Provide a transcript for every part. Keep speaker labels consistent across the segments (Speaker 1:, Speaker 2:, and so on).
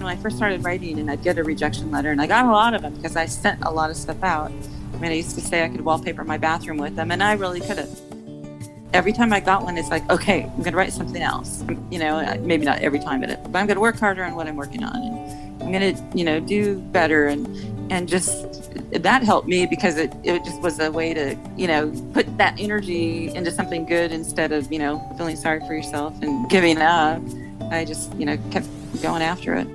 Speaker 1: when I first started writing and I'd get a rejection letter, and I got a lot of them because I sent a lot of stuff out. I mean, I used to say I could wallpaper my bathroom with them, and I really could have. Every time I got one, it's like, okay, I'm going to write something else. You know, maybe not every time, but, but I'm going to work harder on what I'm working on, and I'm going to, you know, do better, and and just that helped me because it, it just was a way to, you know, put that energy into something good instead of, you know, feeling sorry for yourself and giving up. I just, you know, kept going after it.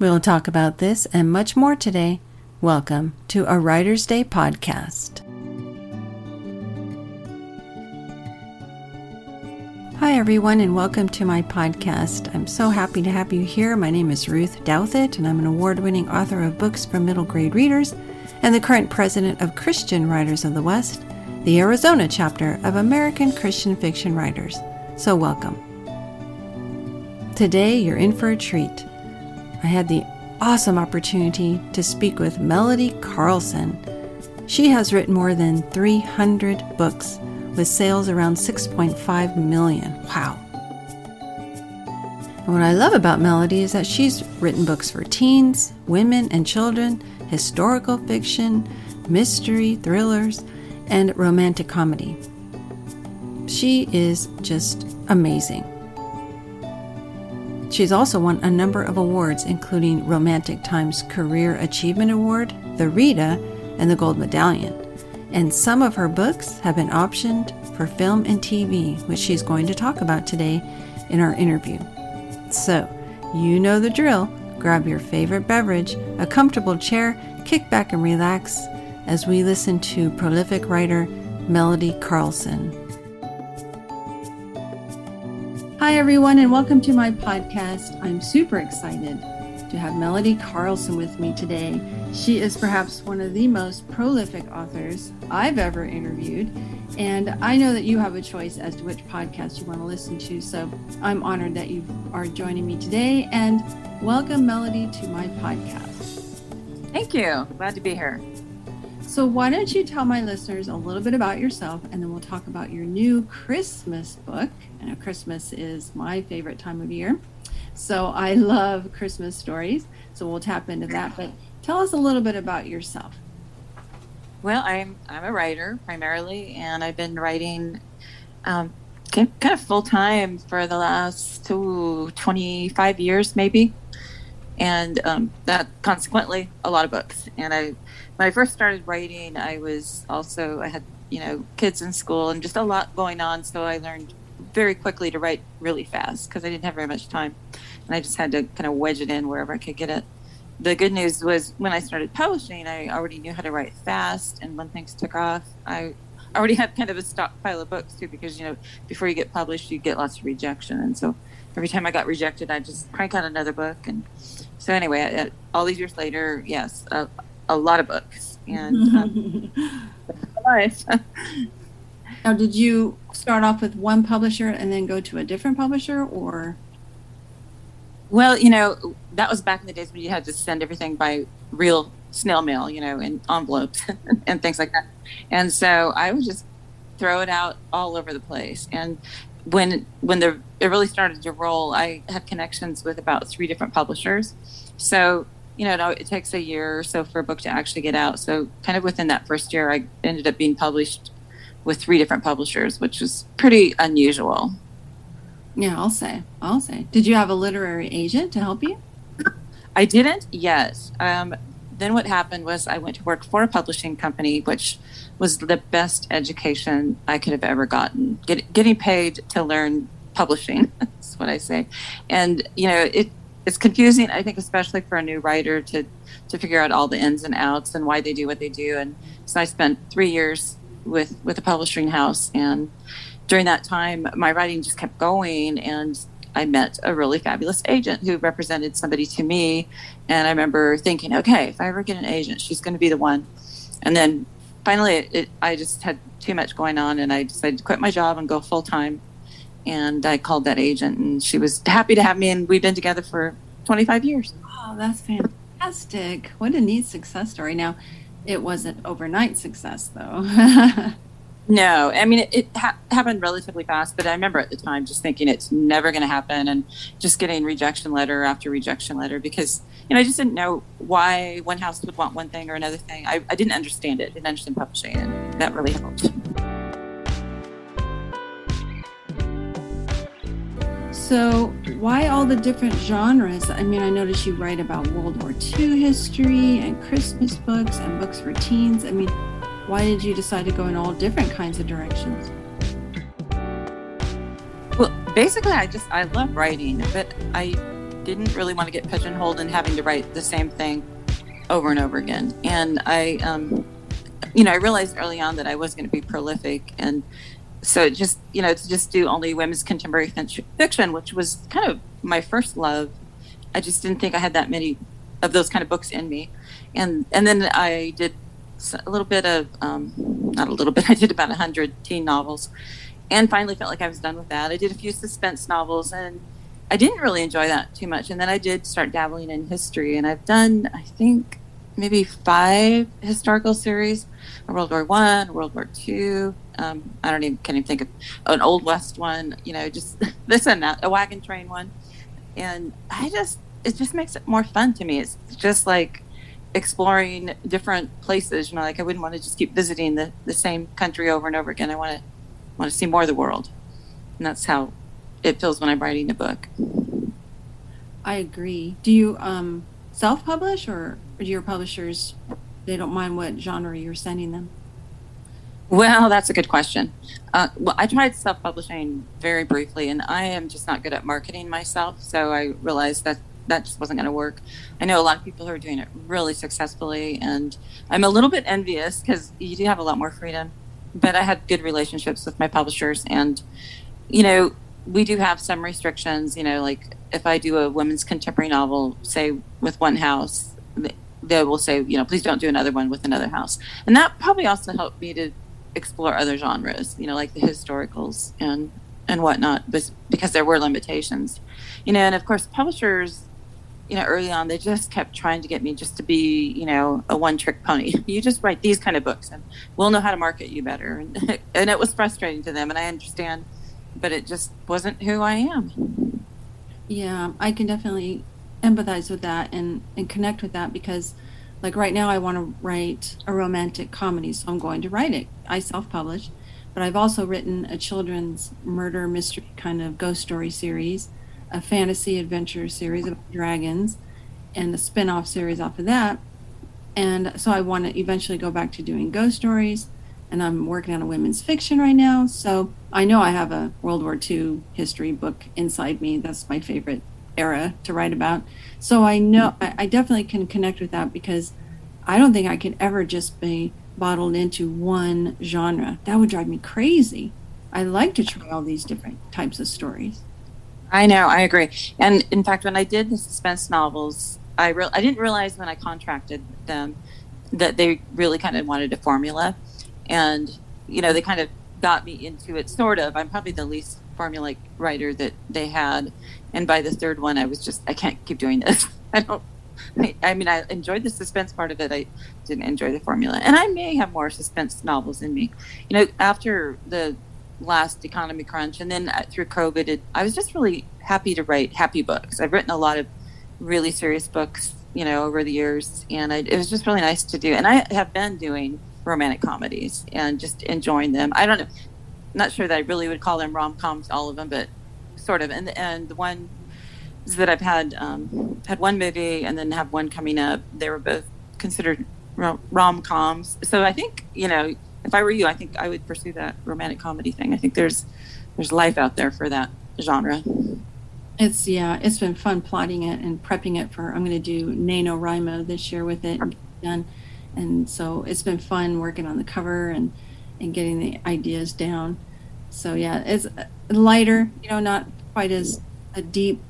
Speaker 2: We'll talk about this and much more today. Welcome to a Writer's Day podcast. Hi, everyone, and welcome to my podcast. I'm so happy to have you here. My name is Ruth Douthitt, and I'm an award winning author of books for middle grade readers and the current president of Christian Writers of the West, the Arizona chapter of American Christian Fiction Writers. So, welcome. Today, you're in for a treat. I had the awesome opportunity to speak with Melody Carlson. She has written more than 300 books with sales around 6.5 million. Wow. And what I love about Melody is that she's written books for teens, women, and children, historical fiction, mystery, thrillers, and romantic comedy. She is just amazing. She's also won a number of awards, including Romantic Times Career Achievement Award, the Rita, and the Gold Medallion. And some of her books have been optioned for film and TV, which she's going to talk about today in our interview. So, you know the drill. Grab your favorite beverage, a comfortable chair, kick back and relax as we listen to prolific writer Melody Carlson. Hi, everyone, and welcome to my podcast. I'm super excited to have Melody Carlson with me today. She is perhaps one of the most prolific authors I've ever interviewed, and I know that you have a choice as to which podcast you want to listen to. So I'm honored that you are joining me today, and welcome, Melody, to my podcast.
Speaker 1: Thank you. Glad to be here.
Speaker 2: So, why don't you tell my listeners a little bit about yourself and then we'll talk about your new Christmas book. I Christmas is my favorite time of year. So, I love Christmas stories. So, we'll tap into that. But tell us a little bit about yourself.
Speaker 1: Well, I'm I'm a writer primarily, and I've been writing um, kind of full time for the last two, 25 years, maybe, and um, that consequently a lot of books. And I when I first started writing, I was also I had you know kids in school and just a lot going on, so I learned very quickly to write really fast because I didn't have very much time, and I just had to kind of wedge it in wherever I could get it. The good news was when I started publishing, I already knew how to write fast, and when things took off, I already had kind of a stockpile of books too because you know before you get published, you get lots of rejection, and so every time I got rejected, I just crank out another book, and so anyway, all these years later, yes, a lot of books and um, life.
Speaker 2: now, did you start off with one publisher and then go to a different publisher, or?
Speaker 1: Well, you know, that was back in the days when you had to send everything by real snail mail, you know, in envelopes and things like that. And so I would just throw it out all over the place. And when when the it really started to roll, I had connections with about three different publishers. So you know, it takes a year or so for a book to actually get out. So, kind of within that first year, I ended up being published with three different publishers, which was pretty unusual.
Speaker 2: Yeah, I'll say. I'll say. Did you have a literary agent to help you?
Speaker 1: I didn't Yes. Um, then what happened was I went to work for a publishing company, which was the best education I could have ever gotten. Get, getting paid to learn publishing. That's what I say. And you know, it it's confusing i think especially for a new writer to to figure out all the ins and outs and why they do what they do and so i spent three years with with a publishing house and during that time my writing just kept going and i met a really fabulous agent who represented somebody to me and i remember thinking okay if i ever get an agent she's going to be the one and then finally it, it, i just had too much going on and i decided to quit my job and go full time and I called that agent, and she was happy to have me, and we've been together for 25 years.
Speaker 2: Oh, that's fantastic! What a neat success story. Now, it wasn't overnight success, though.
Speaker 1: No, I mean it, it ha- happened relatively fast, but I remember at the time just thinking it's never going to happen, and just getting rejection letter after rejection letter because you know I just didn't know why one house would want one thing or another thing. I, I didn't understand it, didn't understand publishing, and that really helped.
Speaker 2: So, why all the different genres? I mean, I noticed you write about World War II history and Christmas books and books for teens. I mean, why did you decide to go in all different kinds of directions?
Speaker 1: Well, basically, I just I love writing, but I didn't really want to get pigeonholed in having to write the same thing over and over again. And I, um, you know, I realized early on that I was going to be prolific, and so just you know to just do only women's contemporary fiction, which was kind of my first love. I just didn't think I had that many of those kind of books in me, and and then I did a little bit of um, not a little bit. I did about a hundred teen novels, and finally felt like I was done with that. I did a few suspense novels, and I didn't really enjoy that too much. And then I did start dabbling in history, and I've done I think maybe five historical series: World War One, World War Two. Um, I don't even can't even think of an Old West one. You know, just this and that, a wagon train one, and I just it just makes it more fun to me. It's just like exploring different places. You know, like I wouldn't want to just keep visiting the, the same country over and over again. I want to want to see more of the world, and that's how it feels when I'm writing a book.
Speaker 2: I agree. Do you um, self-publish, or, or do your publishers they don't mind what genre you're sending them?
Speaker 1: Well, that's a good question. Uh, well, I tried self-publishing very briefly, and I am just not good at marketing myself. So I realized that that just wasn't going to work. I know a lot of people who are doing it really successfully, and I'm a little bit envious because you do have a lot more freedom. But I had good relationships with my publishers, and you know, we do have some restrictions. You know, like if I do a women's contemporary novel, say with one house, they will say, you know, please don't do another one with another house, and that probably also helped me to explore other genres. You know, like the historicals and and whatnot, because there were limitations, you know, and of course publishers you know, early on, they just kept trying to get me just to be, you know, a one trick pony. You just write these kind of books and we'll know how to market you better. And, and it was frustrating to them. And I understand, but it just wasn't who I am.
Speaker 2: Yeah, I can definitely empathize with that and, and connect with that because, like, right now I want to write a romantic comedy. So I'm going to write it. I self publish, but I've also written a children's murder mystery kind of ghost story series a fantasy adventure series about dragons and a spin-off series off of that. And so i want to eventually go back to doing ghost stories and i'm working on a women's fiction right now. So i know i have a world war ii history book inside me. That's my favorite era to write about. So i know i definitely can connect with that because i don't think i could ever just be bottled into one genre. That would drive me crazy. I like to try all these different types of stories
Speaker 1: I know, I agree. And in fact, when I did the suspense novels, I re- I didn't realize when I contracted them that they really kind of wanted a formula, and you know they kind of got me into it. Sort of. I'm probably the least formulaic writer that they had, and by the third one, I was just I can't keep doing this. I don't. I mean, I enjoyed the suspense part of it. I didn't enjoy the formula, and I may have more suspense novels in me. You know, after the last economy crunch and then uh, through covid it, i was just really happy to write happy books. I've written a lot of really serious books you know over the years and I, it was just really nice to do and i have been doing romantic comedies and just enjoying them. I don't know not sure that i really would call them rom-coms all of them but sort of and and the one that i've had um, had one movie and then have one coming up they were both considered rom-coms. So i think you know if I were you, I think I would pursue that romantic comedy thing. I think there's there's life out there for that genre.
Speaker 2: It's yeah, it's been fun plotting it and prepping it for. I'm going to do NaNoWriMo this year with it and done, and so it's been fun working on the cover and and getting the ideas down. So yeah, it's lighter, you know, not quite as a deep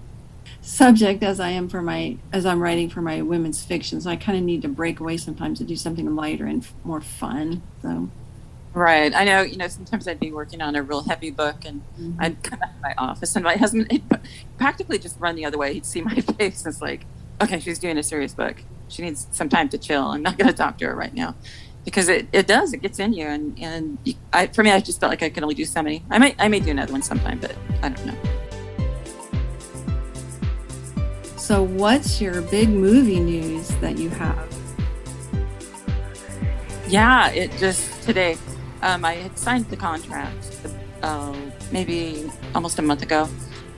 Speaker 2: subject as I am for my as I'm writing for my women's fiction. So I kind of need to break away sometimes to do something lighter and more fun. So
Speaker 1: Right. I know, you know, sometimes I'd be working on a real heavy book and mm-hmm. I'd come out of my office and my husband he'd practically just run the other way. He'd see my face and it's like, okay, she's doing a serious book. She needs some time to chill. I'm not going to talk to her right now because it, it does it gets in you and and I, for me I just felt like I could only do so many. I might I may do another one sometime, but I don't know.
Speaker 2: So, what's your big movie news that you have?
Speaker 1: Yeah, it just today. Um, I had signed the contract uh, maybe almost a month ago,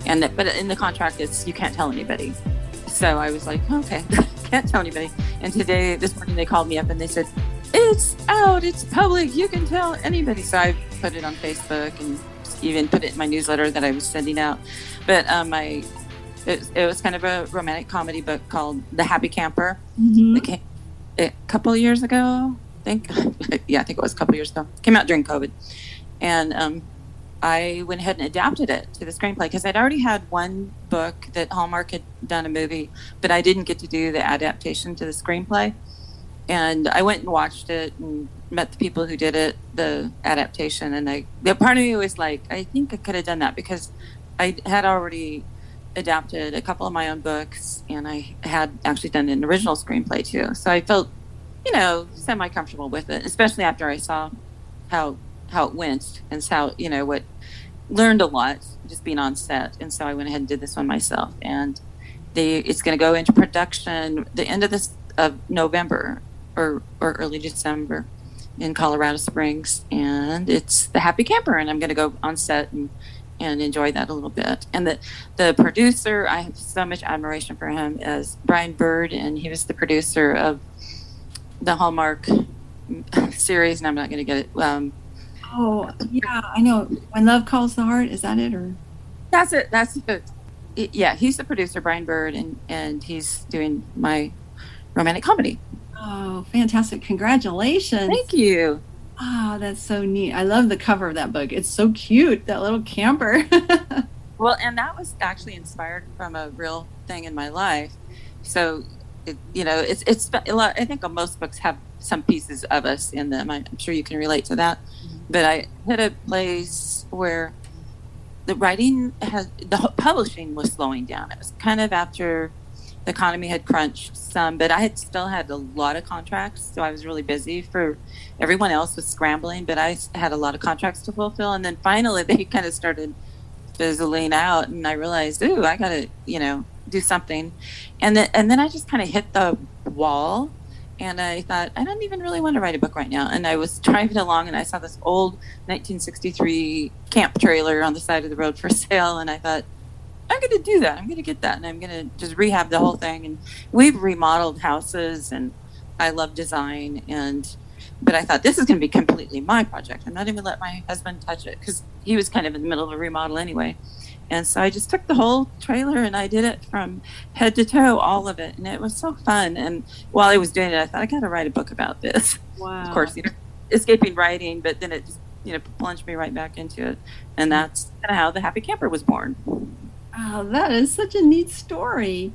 Speaker 1: and that, but in the contract it's you can't tell anybody. So I was like, okay, can't tell anybody. And today, this morning, they called me up and they said, it's out, it's public, you can tell anybody. So I put it on Facebook and even put it in my newsletter that I was sending out. But um, I, it, it was kind of a romantic comedy book called The Happy Camper. Mm-hmm. It came a couple years ago, I think. yeah, I think it was a couple years ago. It came out during COVID. And um, I went ahead and adapted it to the screenplay because I'd already had one book that Hallmark had done a movie, but I didn't get to do the adaptation to the screenplay. And I went and watched it and met the people who did it, the adaptation. And I, the part of me was like, I think I could have done that because I had already adapted a couple of my own books and I had actually done an original screenplay too. So I felt, you know, semi comfortable with it, especially after I saw how how it went and how you know what learned a lot just being on set. And so i went ahead and did this one myself. And they it's going to go into production the end of this of november or or early december in colorado springs. And it's the happy camper and i'm going to go on set and and enjoy that a little bit and the the producer i have so much admiration for him as brian bird and he was the producer of the hallmark series and i'm not going to get it um,
Speaker 2: Oh, yeah, I know. When Love Calls the Heart, is that it or?
Speaker 1: That's it. That's it. Yeah, he's the producer, Brian Bird, and and he's doing my romantic comedy.
Speaker 2: Oh, fantastic! Congratulations.
Speaker 1: Thank you.
Speaker 2: Oh, that's so neat. I love the cover of that book. It's so cute, that little camper.
Speaker 1: well, and that was actually inspired from a real thing in my life. So, it, you know, it's it's a lot. I think most books have some pieces of us in them. I'm sure you can relate to that mm-hmm. but I hit a place where the writing has the publishing was slowing down. It was kind of after the economy had crunched some, but I had still had a lot of contracts, so I was really busy. For everyone else was scrambling, but I had a lot of contracts to fulfill. And then finally, they kind of started fizzling out, and I realized, ooh, I got to, you know, do something. And then and then I just kind of hit the wall and I thought I don't even really want to write a book right now. And I was driving along and I saw this old 1963 camp trailer on the side of the road for sale, and I thought I'm going to do that. I'm going to get that, and I'm going to just rehab the whole thing. And we've remodeled houses, and I love design, and but I thought this is going to be completely my project. I'm not even let my husband touch it because he was kind of in the middle of a remodel anyway. And so I just took the whole trailer and I did it from head to toe, all of it. And it was so fun. And while I was doing it, I thought, I got to write a book about this.
Speaker 2: Wow.
Speaker 1: Of course, you know, escaping writing, but then it just, you know, plunged me right back into it. And mm. that's kind of how The Happy Camper was born.
Speaker 2: Oh, that is such a neat story.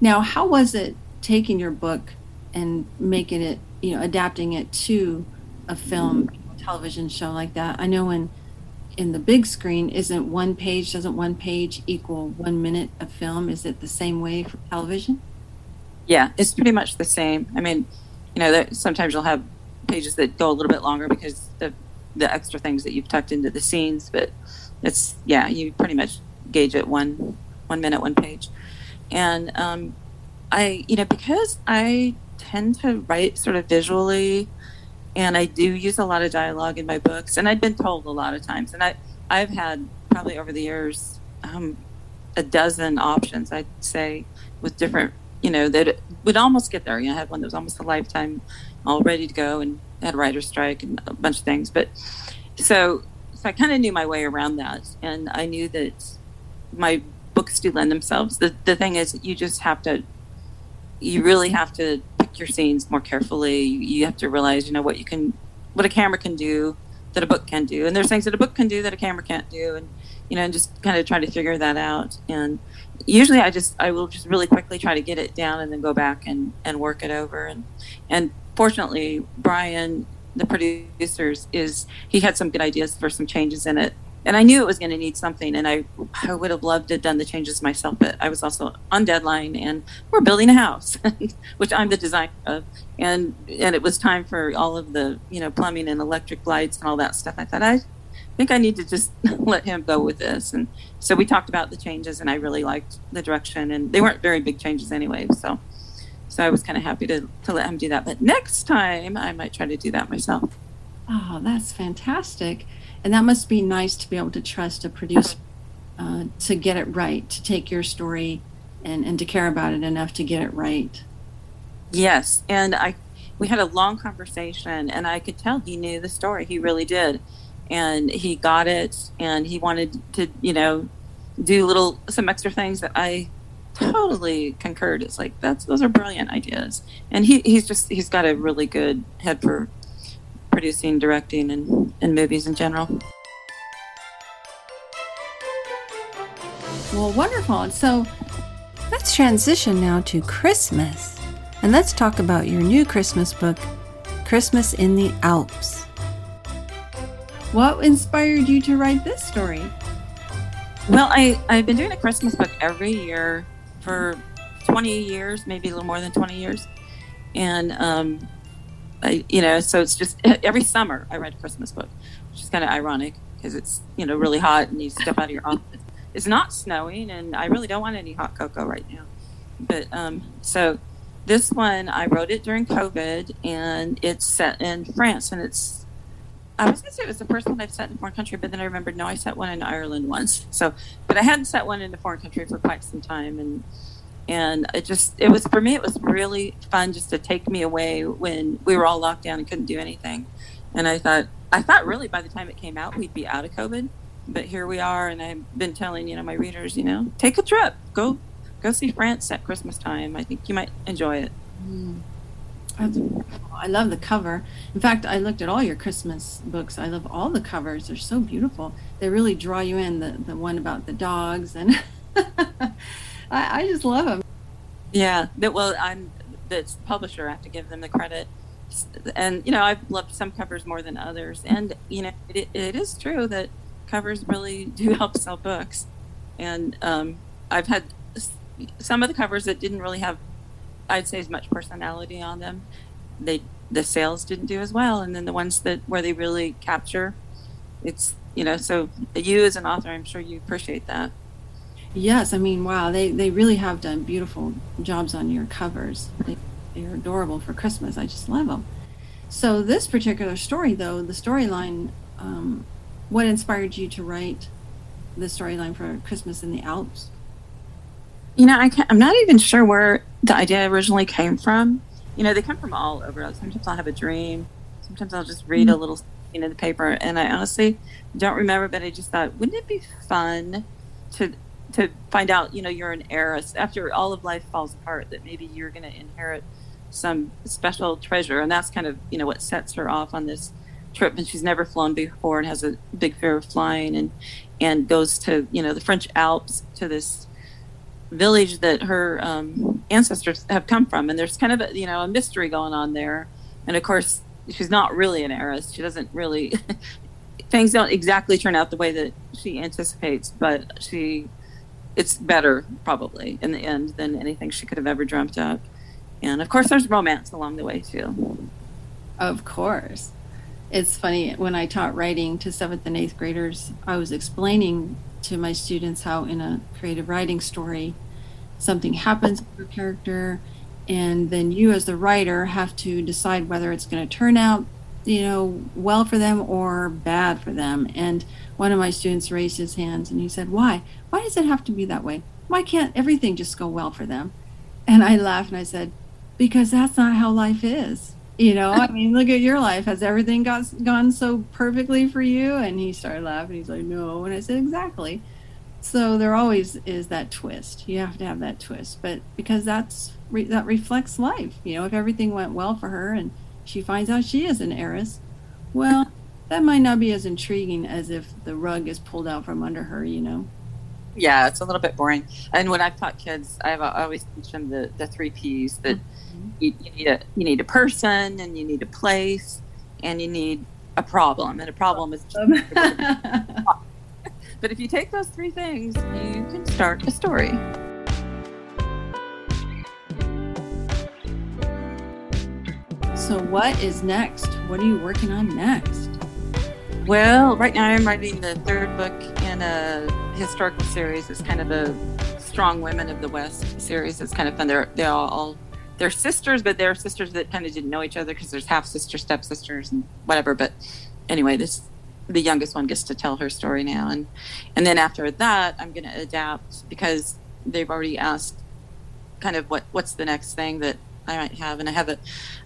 Speaker 2: Now, how was it taking your book and making it, you know, adapting it to a film, television show like that? I know when in the big screen isn't one page doesn't one page equal one minute of film is it the same way for television
Speaker 1: yeah it's pretty much the same i mean you know sometimes you'll have pages that go a little bit longer because of the extra things that you've tucked into the scenes but it's yeah you pretty much gauge it one one minute one page and um, i you know because i tend to write sort of visually and I do use a lot of dialogue in my books. And I've been told a lot of times, and I I've had probably over the years um, a dozen options. I'd say with different, you know, that would almost get there. You know, I had one that was almost a lifetime, all ready to go, and had a writer's strike and a bunch of things. But so so I kind of knew my way around that, and I knew that my books do lend themselves. The the thing is, you just have to, you really have to pick your scenes more carefully. You have to realize, you know, what you can, what a camera can do that a book can do, and there's things that a book can do that a camera can't do, and you know, and just kind of try to figure that out. And usually, I just I will just really quickly try to get it down and then go back and and work it over. And and fortunately, Brian, the producers, is he had some good ideas for some changes in it and I knew it was going to need something, and I I would have loved to have done the changes myself, but I was also on deadline, and we're building a house, which I'm the designer of, and and it was time for all of the you know plumbing and electric lights and all that stuff. I thought I think I need to just let him go with this, and so we talked about the changes, and I really liked the direction, and they weren't very big changes anyway, so so I was kind of happy to to let him do that. But next time, I might try to do that myself.
Speaker 2: Oh, that's fantastic and that must be nice to be able to trust a producer uh, to get it right, to take your story and, and to care about it enough to get it right.
Speaker 1: Yes, and I we had a long conversation, and I could tell he knew the story. He really did, and he got it, and he wanted to, you know, do little some extra things that I totally concurred. It's like that's those are brilliant ideas, and he he's just he's got a really good head for producing, directing, and, and movies in general.
Speaker 2: Well, wonderful. So let's transition now to Christmas. And let's talk about your new Christmas book, Christmas in the Alps. What inspired you to write this story?
Speaker 1: Well, I, I've been doing a Christmas book every year for 20 years, maybe a little more than 20 years. And um, I, you know, so it's just every summer I write a Christmas book, which is kind of ironic because it's you know really hot and you step out of your office. It's not snowing, and I really don't want any hot cocoa right now. But um, so this one I wrote it during COVID, and it's set in France, and it's I was gonna say it was the first one I've set in a foreign country, but then I remembered no, I set one in Ireland once. So, but I hadn't set one in a foreign country for quite some time, and and it just it was for me it was really fun just to take me away when we were all locked down and couldn't do anything and i thought i thought really by the time it came out we'd be out of covid but here we are and i've been telling you know my readers you know take a trip go go see france at christmas time i think you might enjoy it mm.
Speaker 2: I love the cover. In fact, I looked at all your Christmas books. I love all the covers. They're so beautiful. They really draw you in. The the one about the dogs and I, I just love them.
Speaker 1: Yeah, well, I'm the publisher. I have to give them the credit, and you know, I've loved some covers more than others, and you know, it, it is true that covers really do help sell books, and um, I've had some of the covers that didn't really have, I'd say, as much personality on them. They the sales didn't do as well, and then the ones that where they really capture, it's you know, so you as an author, I'm sure you appreciate that.
Speaker 2: Yes, I mean, wow, they, they really have done beautiful jobs on your covers. They, they're adorable for Christmas. I just love them. So, this particular story, though, the storyline, um, what inspired you to write the storyline for Christmas in the Alps?
Speaker 1: You know, I I'm not even sure where the idea originally came from. You know, they come from all over. Sometimes I'll have a dream. Sometimes I'll just read mm-hmm. a little scene in the paper, and I honestly don't remember. But I just thought, wouldn't it be fun to to find out, you know, you're an heiress after all of life falls apart, that maybe you're going to inherit some special treasure. And that's kind of, you know, what sets her off on this trip. And she's never flown before and has a big fear of flying and, and goes to, you know, the French Alps to this village that her um, ancestors have come from. And there's kind of a, you know, a mystery going on there. And of course, she's not really an heiress. She doesn't really, things don't exactly turn out the way that she anticipates, but she it's better probably in the end than anything she could have ever dreamt up. And of course, there's romance along the way too.
Speaker 2: Of course. It's funny when I taught writing to seventh and eighth graders, I was explaining to my students how in a creative writing story, something happens to a character, and then you as the writer have to decide whether it's going to turn out, you know, well for them or bad for them. And one of my students raised his hands and he said, Why? Why does it have to be that way? Why can't everything just go well for them? And I laughed and I said, Because that's not how life is. You know, I mean, look at your life. Has everything got, gone so perfectly for you? And he started laughing. He's like, No. And I said, Exactly. So there always is that twist. You have to have that twist. But because that's that reflects life. You know, if everything went well for her and she finds out she is an heiress, well, that might not be as intriguing as if the rug is pulled out from under her, you know?
Speaker 1: Yeah, it's a little bit boring. And when I've taught kids, I've always teach them the, the three P's that mm-hmm. you, you, need a you need a person and you need a place and you need a problem. And a problem is but if you take those three things, you can start a story.
Speaker 2: So, what is next? What are you working on next?
Speaker 1: Well, right now I'm writing the third book in a historical series. It's kind of a Strong Women of the West series. It's kind of fun. They're they all they're sisters, but they're sisters that kind of didn't know each other because there's half sister, step sisters, and whatever. But anyway, this the youngest one gets to tell her story now, and and then after that, I'm going to adapt because they've already asked kind of what what's the next thing that I might have, and I have a,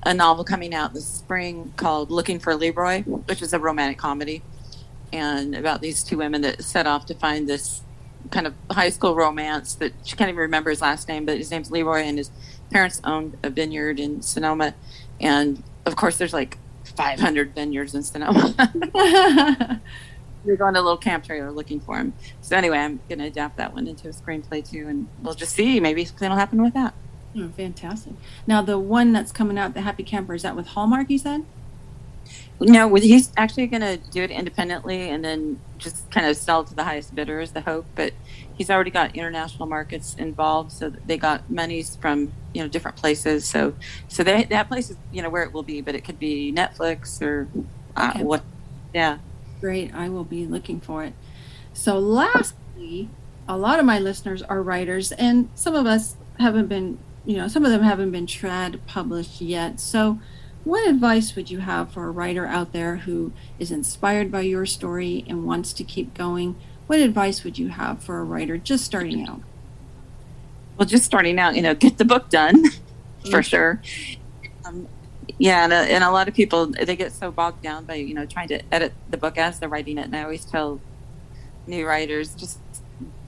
Speaker 1: a novel coming out this spring called Looking for Leroy, which is a romantic comedy, and about these two women that set off to find this kind of high school romance that she can't even remember his last name, but his name's Leroy, and his parents owned a vineyard in Sonoma, and of course there's like 500 vineyards in Sonoma. We're going to a little camp trailer looking for him. So anyway, I'm going to adapt that one into a screenplay too, and we'll just see. Maybe something will happen with that.
Speaker 2: Oh, fantastic. Now, the one that's coming out, the Happy Camper, is that with Hallmark, you said?
Speaker 1: No, he's actually going to do it independently and then just kind of sell to the highest bidder is the hope. But he's already got international markets involved, so they got monies from you know different places. So so they, that place is you know where it will be, but it could be Netflix or uh, okay. what. Yeah.
Speaker 2: Great. I will be looking for it. So lastly, a lot of my listeners are writers, and some of us haven't been you know, some of them haven't been trad published yet. So, what advice would you have for a writer out there who is inspired by your story and wants to keep going? What advice would you have for a writer just starting out?
Speaker 1: Well, just starting out, you know, get the book done for sure. Um, yeah, and a, and a lot of people they get so bogged down by you know trying to edit the book as they're writing it. And I always tell new writers just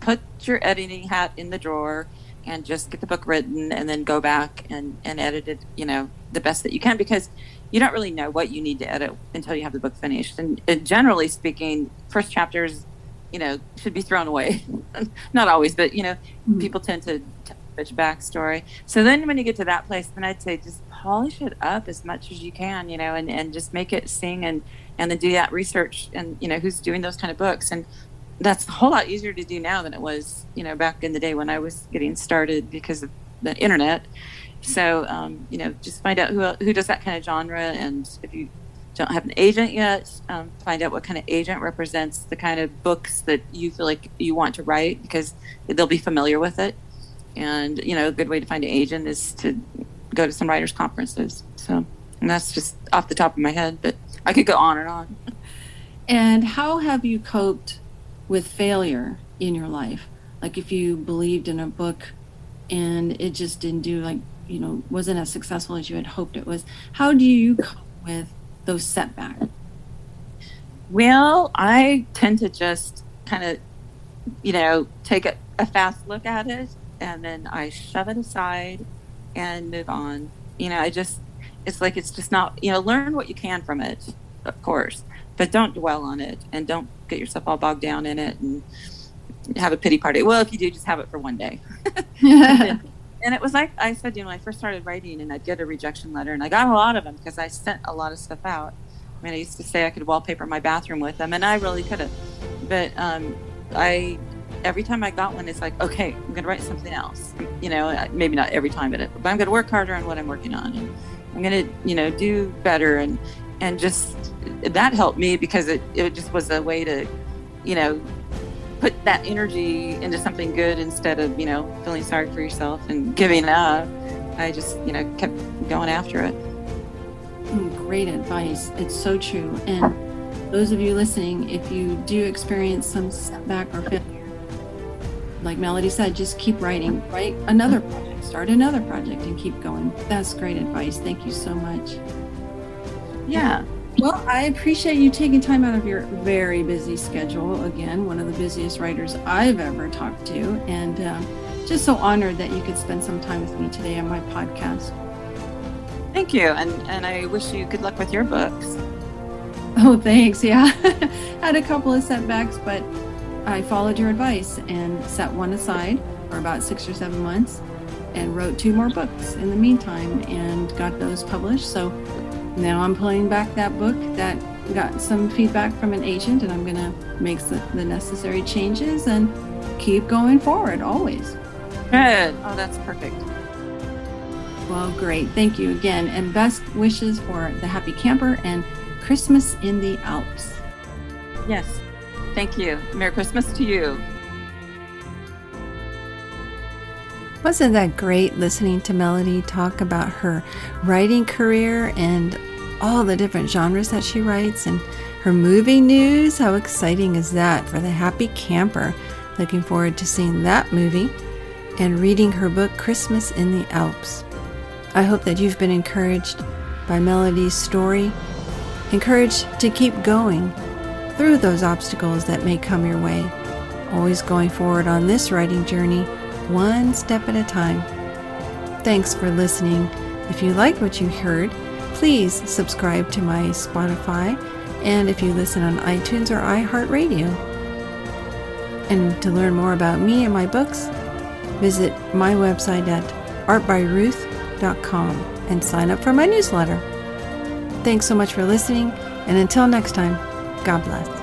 Speaker 1: put your editing hat in the drawer and just get the book written and then go back and, and edit it, you know, the best that you can because you don't really know what you need to edit until you have the book finished. And, and generally speaking, first chapters, you know, should be thrown away. Not always, but, you know, mm-hmm. people tend to tell a backstory. So then when you get to that place, then I'd say just polish it up as much as you can, you know, and, and just make it sing and, and then do that research and, you know, who's doing those kind of books. And that's a whole lot easier to do now than it was, you know, back in the day when I was getting started because of the internet. So, um, you know, just find out who who does that kind of genre, and if you don't have an agent yet, um, find out what kind of agent represents the kind of books that you feel like you want to write because they'll be familiar with it. And you know, a good way to find an agent is to go to some writers' conferences. So, and that's just off the top of my head, but I could go on and on.
Speaker 2: And how have you coped with failure in your life. Like if you believed in a book and it just didn't do like, you know, wasn't as successful as you had hoped it was. How do you cope with those setbacks?
Speaker 1: Well, I tend to just kind of, you know, take a, a fast look at it and then I shove it aside and move on. You know, I just, it's like it's just not, you know, learn what you can from it, of course but don't dwell on it and don't get yourself all bogged down in it and have a pity party. Well, if you do, just have it for one day. and, and it was like I said, you know, I first started writing and I'd get a rejection letter, and I got a lot of them because I sent a lot of stuff out. I mean, I used to say I could wallpaper my bathroom with them, and I really could have. But um, I, every time I got one, it's like, okay, I'm going to write something else. You know, maybe not every time, but, it, but I'm going to work harder on what I'm working on, and I'm going to, you know, do better, and and just that helped me because it, it just was a way to, you know, put that energy into something good instead of, you know, feeling sorry for yourself and giving up. I just, you know, kept going after it.
Speaker 2: Mm, great advice. It's so true. And those of you listening, if you do experience some setback or failure, like Melody said, just keep writing. Write another project, start another project, and keep going. That's great advice. Thank you so much.
Speaker 1: Yeah.
Speaker 2: Well, I appreciate you taking time out of your very busy schedule. Again, one of the busiest writers I've ever talked to, and um, just so honored that you could spend some time with me today on my podcast.
Speaker 1: Thank you, and and I wish you good luck with your books.
Speaker 2: Oh, thanks. Yeah, had a couple of setbacks, but I followed your advice and set one aside for about six or seven months, and wrote two more books in the meantime, and got those published. So now I'm pulling back that book that got some feedback from an agent, and I'm going to make the, the necessary changes and keep going forward always.
Speaker 1: Good. Oh, that's perfect.
Speaker 2: Well, great. Thank you again. And best wishes for the happy camper and Christmas in the Alps.
Speaker 1: Yes. Thank you. Merry Christmas to you.
Speaker 2: Wasn't that great listening to Melody talk about her writing career and all the different genres that she writes and her movie news? How exciting is that for the happy camper? Looking forward to seeing that movie and reading her book, Christmas in the Alps. I hope that you've been encouraged by Melody's story, encouraged to keep going through those obstacles that may come your way, always going forward on this writing journey, one step at a time. Thanks for listening. If you like what you heard, please subscribe to my Spotify and if you listen on iTunes or iHeartRadio. And to learn more about me and my books, visit my website at artbyruth.com and sign up for my newsletter. Thanks so much for listening, and until next time, God bless.